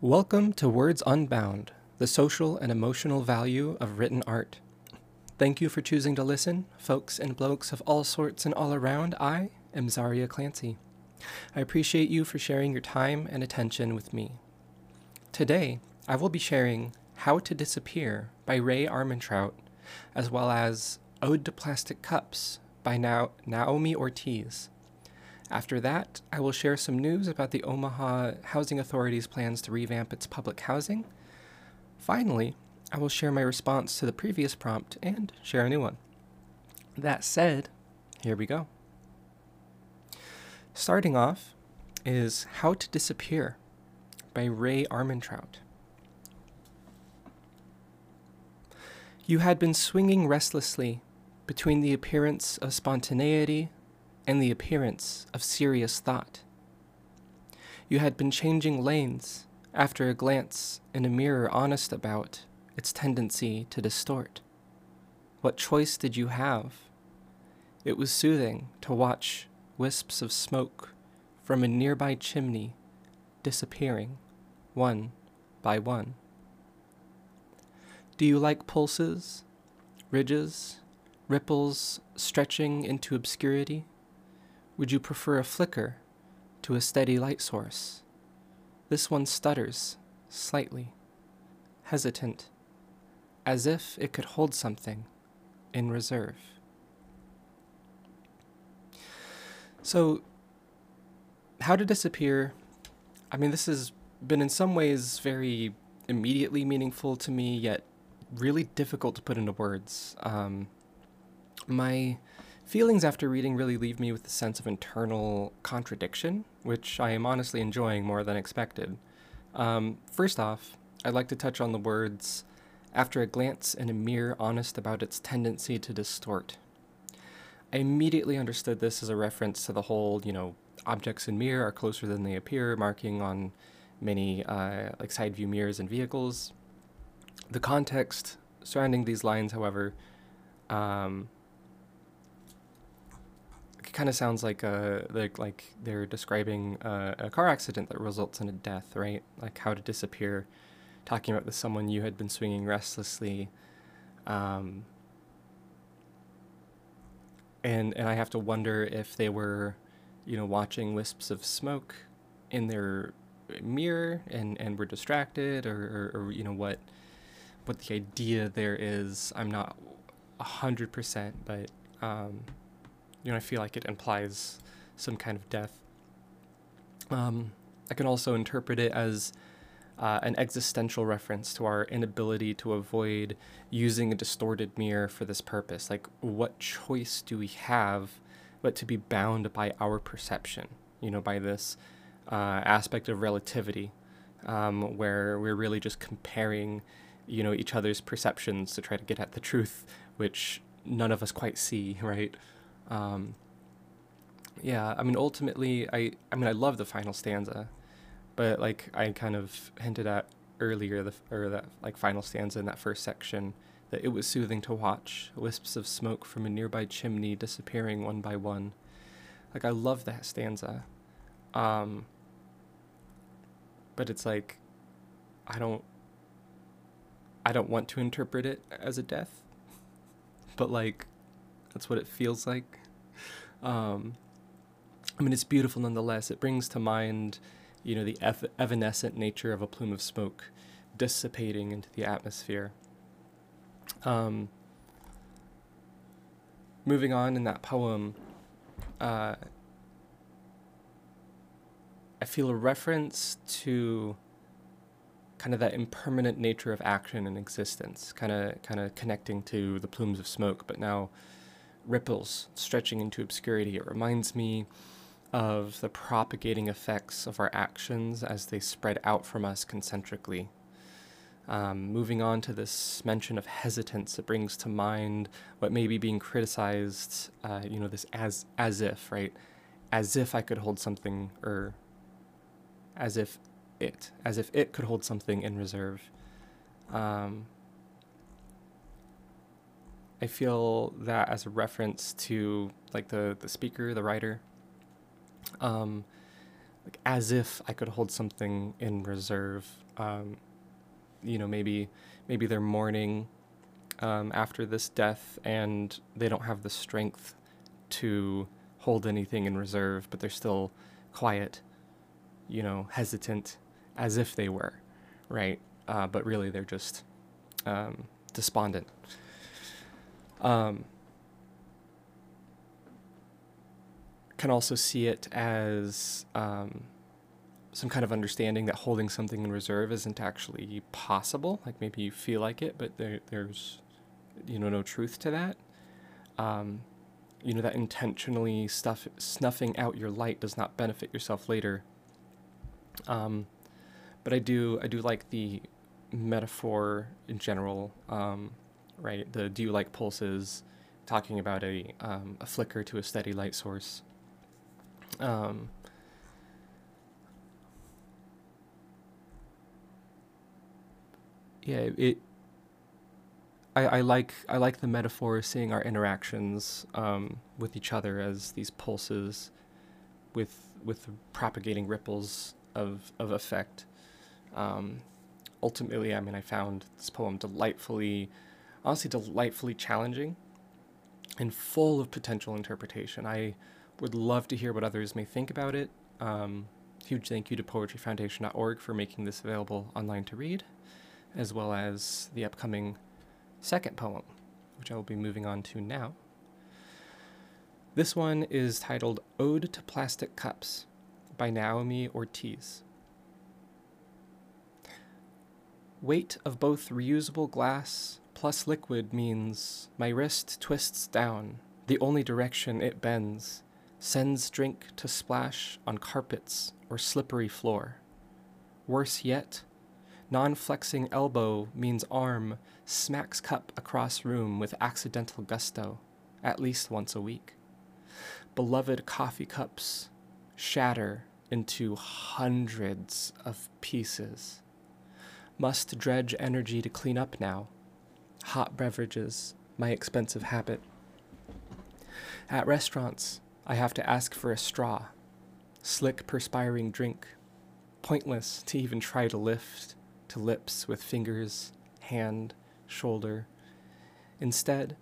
Welcome to Words Unbound, the social and emotional value of written art. Thank you for choosing to listen, folks and blokes of all sorts and all around. I am Zaria Clancy. I appreciate you for sharing your time and attention with me. Today, I will be sharing How to Disappear by Rae Armantrout, as well as Ode to Plastic Cups by now Naomi Ortiz. After that, I will share some news about the Omaha Housing Authority's plans to revamp its public housing. Finally, I will share my response to the previous prompt and share a new one. That said, here we go. Starting off is How to Disappear by Rae Armantrout. You had been swinging restlessly between the appearance of spontaneity and the appearance of serious thought. You had been changing lanes after a glance in a mirror honest about its tendency to distort. What choice did you have? It was soothing to watch wisps of smoke from a nearby chimney disappearing one by one. Do you like pulses, ridges, ripples stretching into obscurity? Would you prefer a flicker to a steady light source? This one stutters slightly, hesitant, as if it could hold something in reserve. So, how to disappear? I mean, this has been in some ways very immediately meaningful to me, yet really difficult to put into words. Um, my Feelings after reading really leave me with a sense of internal contradiction, which I am honestly enjoying more than expected. Um, first off, I'd like to touch on the words, after a glance in a mirror honest about its tendency to distort. I immediately understood this as a reference to the whole, you know, objects in mirror are closer than they appear, marking on many uh, like side view mirrors and vehicles. The context surrounding these lines, however, um, kind of sounds like uh, like like they're describing a, car accident that results in a death, right? Like how to disappear, talking about the someone you had been swinging restlessly, um, and and I have to wonder if they were, you know, watching wisps of smoke in their mirror and and were distracted, or or, or you know what what the idea there is. I'm not hundred percent, but. Um, you know, I feel like it implies some kind of death. Um, I can also interpret it as uh, an existential reference to our inability to avoid using a distorted mirror for this purpose. Like, what choice do we have but to be bound by our perception, you know, by this uh, aspect of relativity, um, where we're really just comparing, you know, each other's perceptions to try to get at the truth, which none of us quite see, right? Um, yeah, I mean, ultimately, I I mean, I love the final stanza, but like I kind of hinted at earlier, the or that like final stanza in that first section, that it was soothing to watch wisps of smoke from a nearby chimney disappearing one by one. Like I love that stanza, um, but it's like I don't I don't want to interpret it as a death, but like that's what it feels like. Um, I mean, it's beautiful nonetheless. It brings to mind, you know, the ev- evanescent nature of a plume of smoke dissipating into the atmosphere. Um, moving on in that poem, uh, I feel a reference to kind of that impermanent nature of action and existence, kind of kind of connecting to the plumes of smoke, but now ripples stretching into obscurity. It reminds me of the propagating effects of our actions as they spread out from us concentrically. Um, moving on to this mention of hesitance, it brings to mind what may be being criticized, uh, you know, this as as if, right? As if I could hold something, or as if it, as if it could hold something in reserve. Um, I feel that as a reference to like the the speaker, the writer. Um, like as if I could hold something in reserve. Um, you know, maybe maybe they're mourning um, after this death and they don't have the strength to hold anything in reserve, but they're still quiet, you know, hesitant, as if they were, right? Uh, but really, they're just um, despondent. Um, can also see it as um, some kind of understanding that holding something in reserve isn't actually possible. Like maybe you feel like it, but there, there's, you know, no truth to that. Um, you know that intentionally stuff snuffing out your light does not benefit yourself later. Um, but I do I do like the metaphor in general, um, right? The do you like pulses, talking about a um, a flicker to a steady light source. Um, yeah, it. I, I like I like the metaphor, of seeing our interactions um, with each other as these pulses, with with propagating ripples of of effect. Um, ultimately, I mean, I found this poem delightfully, honestly, delightfully challenging, and full of potential interpretation. I would love to hear what others may think about it. Um, huge thank you to poetryfoundation.org for making this available online to read as well as the upcoming second poem, which I will be moving on to now. This one is titled Ode to Plastic Cups by Naomi Ortiz. Weight of both reusable glass plus liquid means my wrist twists down, the only direction it bends, sends drink to splash on carpets or slippery floor. Worse yet, Non flexing elbow means arm smacks cup across room with accidental gusto, at least once a week. Beloved coffee cups shatter into hundreds of pieces. Must dredge energy to clean up now. Hot beverages, my expensive habit. At restaurants, I have to ask for a straw. Slick, perspiring drink. Pointless to even try to lift to lips with fingers, hand, shoulder. Instead,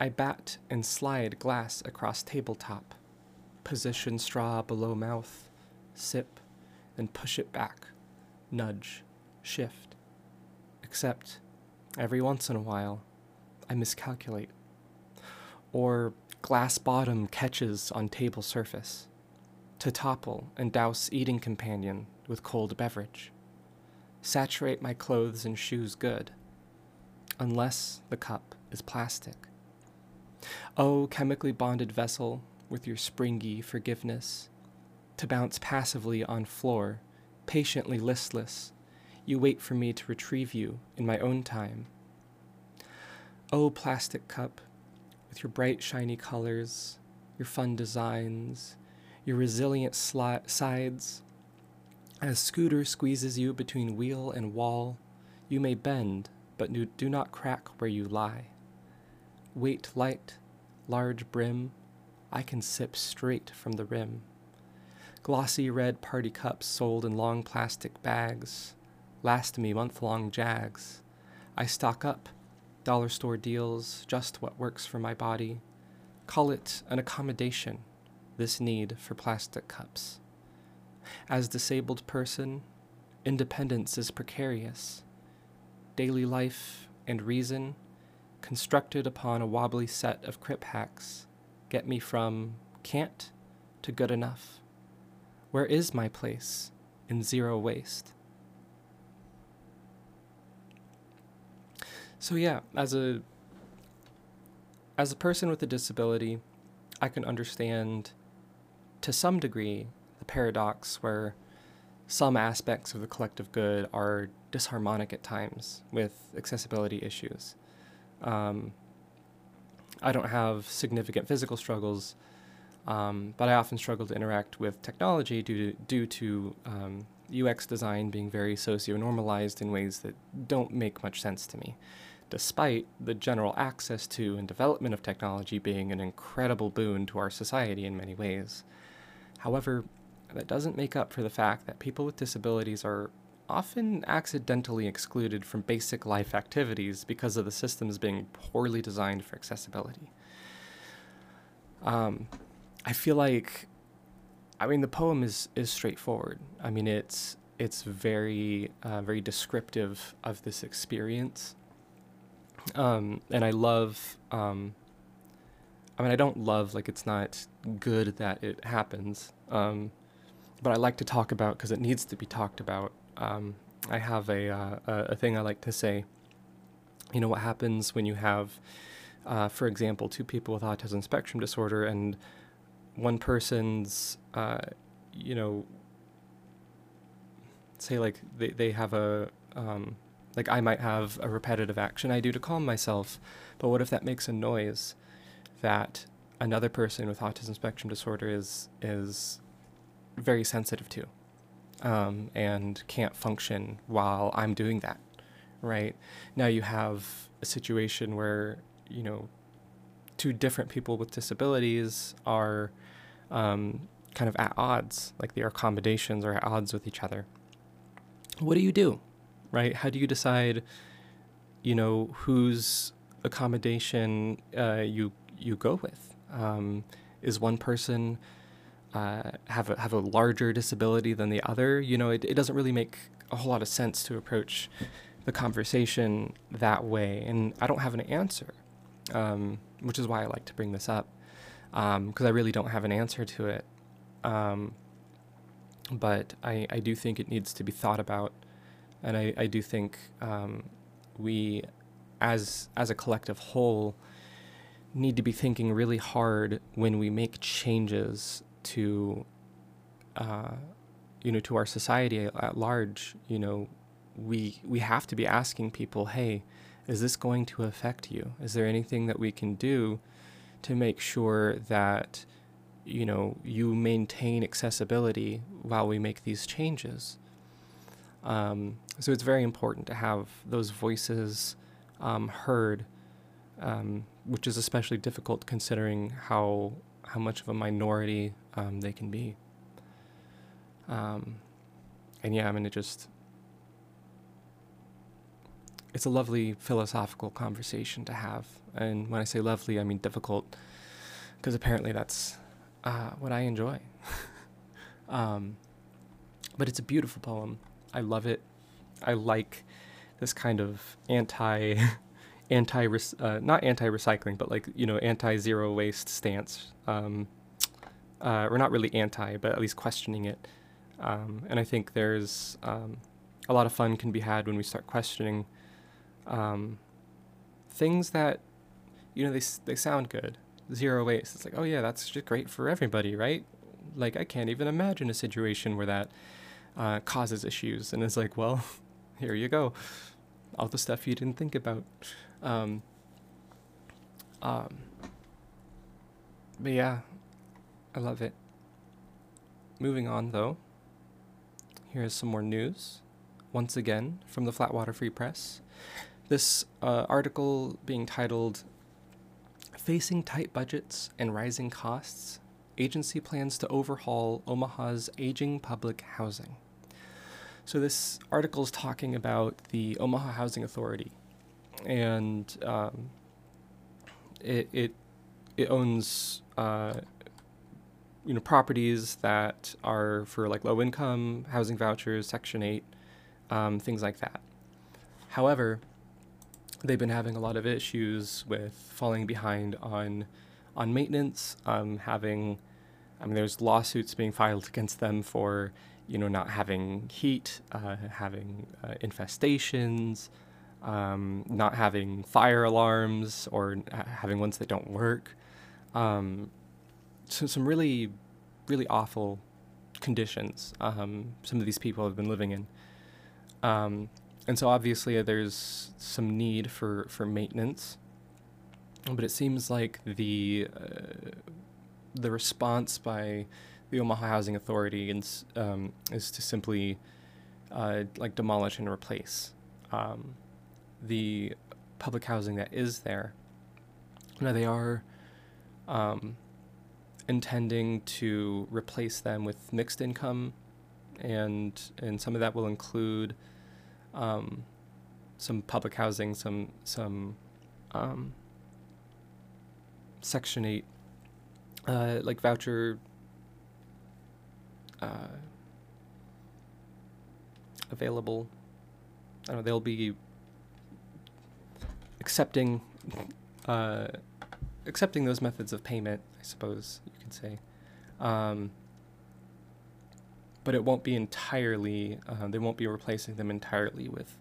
I bat and slide glass across tabletop, position straw below mouth, sip, then push it back, nudge, shift. Except, every once in a while, I miscalculate. Or glass bottom catches on table surface, to topple and douse eating companion with cold beverage saturate my clothes and shoes good, unless the cup is plastic. Oh, chemically bonded vessel with your springy forgiveness, to bounce passively on floor, patiently listless, you wait for me to retrieve you in my own time. Oh, plastic cup, with your bright, shiny colors, your fun designs, your resilient sli- sides, as scooter squeezes you between wheel and wall, you may bend, but do not crack where you lie. Weight light, large brim, I can sip straight from the rim. Glossy red party cups sold in long plastic bags, last me month long jags. I stock up, dollar store deals, just what works for my body. Call it an accommodation, this need for plastic cups. As disabled person, independence is precarious. Daily life and reason, constructed upon a wobbly set of crip hacks, get me from can't to good enough. Where is my place in zero waste? So yeah, as a as a person with a disability, I can understand to some degree the paradox where some aspects of the collective good are disharmonic at times with accessibility issues. Um, I don't have significant physical struggles, um, but I often struggle to interact with technology due to, due to um, UX design being very socio-normalized in ways that don't make much sense to me, despite the general access to and development of technology being an incredible boon to our society in many ways. However, that doesn't make up for the fact that people with disabilities are often accidentally excluded from basic life activities because of the systems being poorly designed for accessibility. Um, I feel like, I mean, the poem is is straightforward. I mean, it's it's very uh, very descriptive of this experience, um, and I love. Um, I mean, I don't love like it's not good that it happens, um, but I like to talk about because it needs to be talked about um, I have a, uh, a thing I like to say. You know what happens when you have, uh, for example, two people with autism spectrum disorder, and one person's, uh, you know, say like they they have a um, like I might have a repetitive action I do to calm myself, but what if that makes a noise that another person with autism spectrum disorder is is very sensitive to? um, and can't function while I'm doing that, right? Now you have a situation where, you know, two different people with disabilities are um, kind of at odds, like their accommodations are at odds with each other. What do you do, right? How do you decide, you know, whose accommodation uh, you you go with? Um, is one person uh, have a, have a larger disability than the other. You know, it, it doesn't really make a whole lot of sense to approach the conversation that way. And I don't have an answer, um, which is why I like to bring this up, because um, I really don't have an answer to it. Um, but I, I do think it needs to be thought about. And I, I do think um, we, as, as a collective whole, need to be thinking really hard when we make changes to uh, you know to our society at large. You know we we have to be asking people hey is this going to affect you? Is there anything that we can do to make sure that you know you maintain accessibility while we make these changes um, so it's very important to have those voices um, heard um, which is especially difficult considering how how much of a minority um, they can be. Um, and yeah, I mean, it just, it's a lovely philosophical conversation to have. And when I say lovely, I mean difficult, because apparently that's uh, what I enjoy. um, but it's a beautiful poem. I love it. I like this kind of anti anti uh, not anti recycling, but like you know anti zero waste stance. Um, uh, not really anti, but at least questioning it. Um, and I think there's um, a lot of fun can be had when we start questioning um, things that you know they they sound good. Zero waste. It's like oh yeah, that's just great for everybody, right? Like I can't even imagine a situation where that uh, causes issues. And it's like well, here you go, all the stuff you didn't think about. Um, um, but yeah, I love it. Moving on though, here's some more news. Once again, from the Flatwater Free Press. This uh, article being titled Facing Tight Budgets and Rising Costs, agency plans to overhaul Omaha's aging public housing. So, this article is talking about the Omaha Housing Authority, and um, it, it it owns uh, you know properties that are for like low income housing vouchers, Section Eight, um, things like that. However, they've been having a lot of issues with falling behind on on maintenance, um, having I mean there's lawsuits being filed against them for you know not having heat, uh, having uh, infestations, um, not having fire alarms or having ones that don't work. Um, so some really, really awful conditions um, some of these people have been living in. Um, and so obviously there's some need for, for maintenance, but it seems like the uh, the response by the Omaha Housing Authority is, um, is to simply uh, like demolish and replace um, the public housing that is there. Now they are um, intending to replace them with mixed income, and and some of that will include um, some public housing, some some um, Section Eight, uh, like voucher. Uh, available. I don't know. They'll be accepting uh, accepting those methods of payment. I suppose you could say. Um, but it won't be entirely. Uh, they won't be replacing them entirely with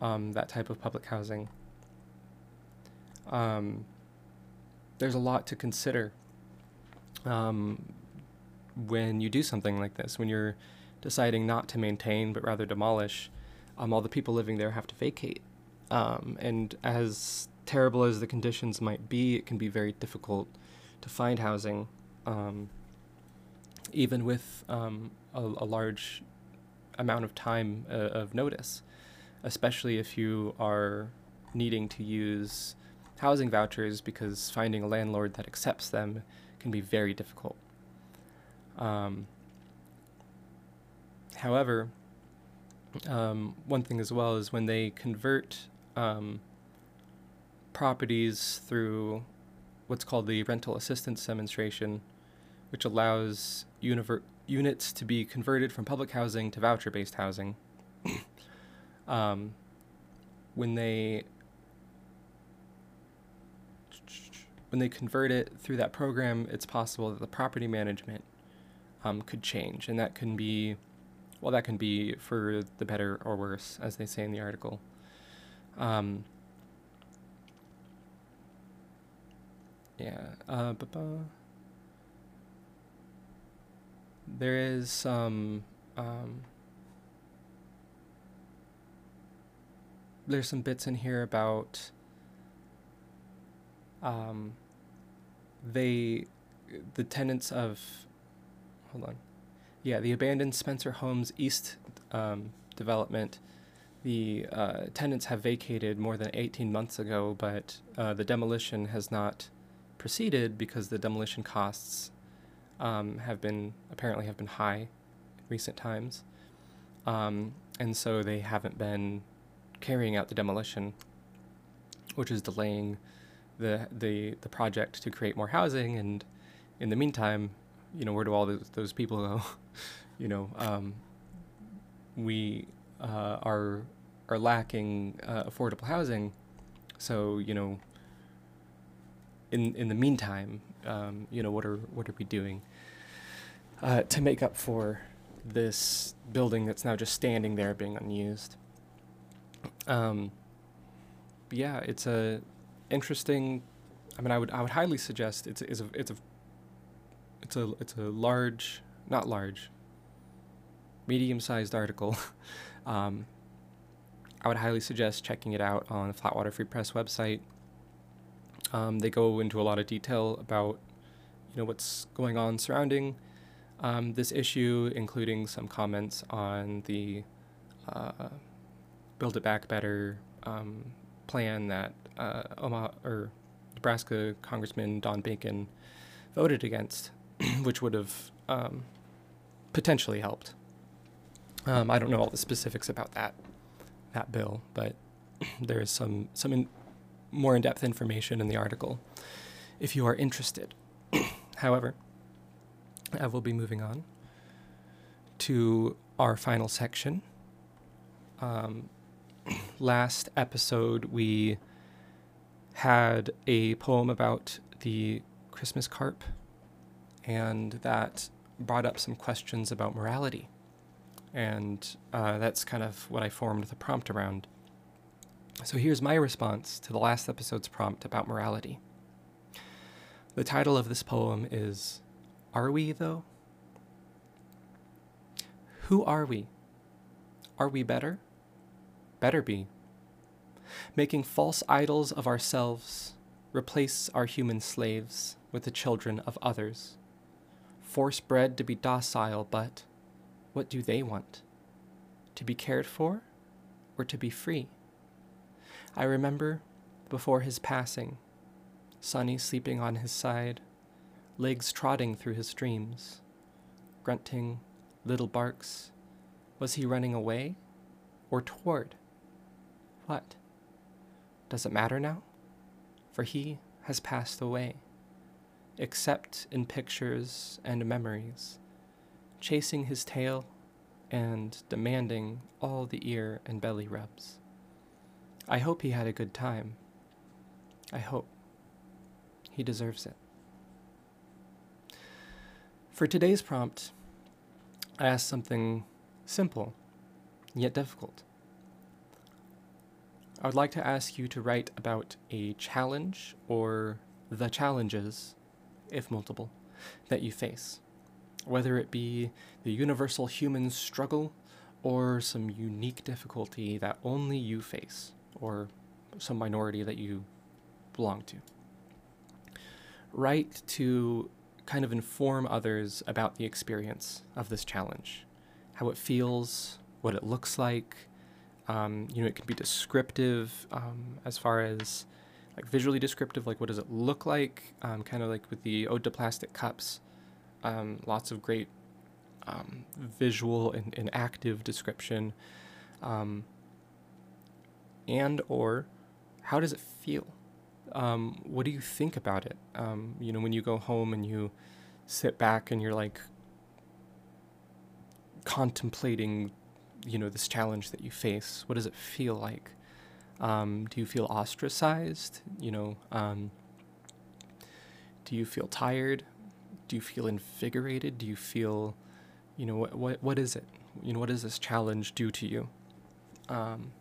um, that type of public housing. Um, there's a lot to consider um, when you do something like this. When you're deciding not to maintain but rather demolish, um, all the people living there have to vacate. Um, and as terrible as the conditions might be, it can be very difficult to find housing, um, even with um, a, a, large amount of time uh, of notice, especially if you are needing to use housing vouchers because finding a landlord that accepts them can be very difficult. Um, however, um, one thing as well is when they convert um, properties through what's called the rental assistance demonstration, which allows univer- units to be converted from public housing to voucher based housing. um, when they when they convert it through that program, it's possible that the property management um, could change, and that can be, well, that can be for the better or worse, as they say in the article. Um, yeah. Uh, there is some. Um, there's some bits in here about um, they the tenants of hold on. Yeah the abandoned spencer homes east um, development. The uh, tenants have vacated more than 18 months ago, but uh, the demolition has not proceeded because the demolition costs um, have been apparently have been high in recent times, um, and so they haven't been carrying out the demolition, which is delaying the the the project to create more housing. And in the meantime, you know, where do all those, those people go? you know, um, we uh, are are lacking uh, affordable housing. So you know, in in the meantime, um, you know, what are what are we doing uh, to make up for this building that's now just standing there being unused? Um, yeah, it's a interesting. I mean, I would I would highly suggest it's a, it's a it's a it's a it's a large, not large, medium-sized article. um, I would highly suggest checking it out on the Flatwater Free Press website. Um, they go into a lot of detail about you know what's going on surrounding um, this issue, including some comments on the uh, Build It Back Better um, plan that uh, Omaha or Nebraska Congressman Don Bacon voted against, which would have um, potentially helped. Um, I don't know all the specifics about that that bill, but there is some some in, more in-depth information in the article if you are interested. However, I will be moving on to our final section. Um, last episode, we had a poem about the Christmas carp, and that brought up some questions about morality. And uh, that's kind of what I formed the prompt around. So here's my response to the last episode's prompt about morality. The title of this poem is Are We, though? Who are we? Are we better? Better be. Making false idols of ourselves, replace our human slaves with the children of others. Force bred to be docile, but what do they want? To be cared for or to be free? I remember before his passing, Sonny sleeping on his side, legs trotting through his dreams, grunting, little barks. Was he running away or toward? What? Does it matter now? For he has passed away, except in pictures and memories, chasing his tail and demanding all the ear and belly rubs. I hope he had a good time. I hope. He deserves it. For today's prompt, I asked something simple, yet difficult. I would like to ask you to write about a challenge or the challenges, if multiple, that you face, whether it be the universal human struggle or some unique difficulty that only you face or some minority that you belong to. Write to kind of inform others about the experience of this challenge, how it feels, what it looks like, um, you know, it can be descriptive um, as far as like visually descriptive, like what does it look like? Um, kind of like with the Ode to Plastic Cups, um, lots of great um, visual and, and, active description. Um, and or how does it feel? what do you think about it? you know, when you go home and you sit back and you're like contemplating you know this challenge that you face what does it feel like um, do you feel ostracized? You know um, do you feel tired? Do you feel invigorated? Do you feel you know what what, what is it? You know what does this challenge do to you? Um,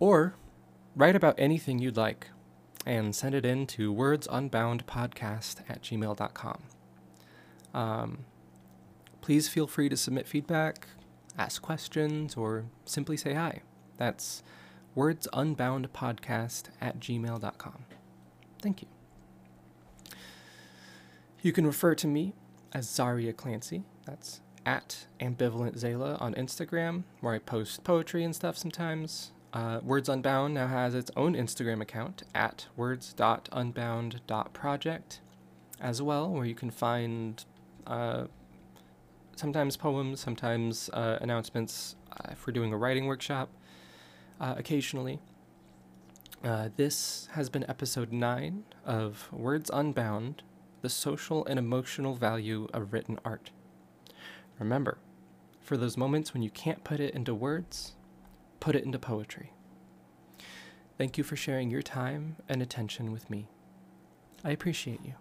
or write about anything you'd like and send it in to wordsunboundpodcast at gmail.com um, Please feel free to submit feedback, ask questions, or simply say hi. That's wordsunboundpodcast at gmail.com. Thank you. You can refer to me as Zaria Clancy. That's at Ambivalent Zayla on Instagram, where I post poetry and stuff sometimes. Uh, Words Unbound now has its own Instagram account at words.unbound.project as well, where you can find uh, sometimes poems, sometimes uh, announcements uh, if we're doing a writing workshop, uh, occasionally. Uh, this has been episode 9 of Words Unbound The Social and Emotional Value of Written Art. Remember, for those moments when you can't put it into words, put it into poetry. Thank you for sharing your time and attention with me. I appreciate you.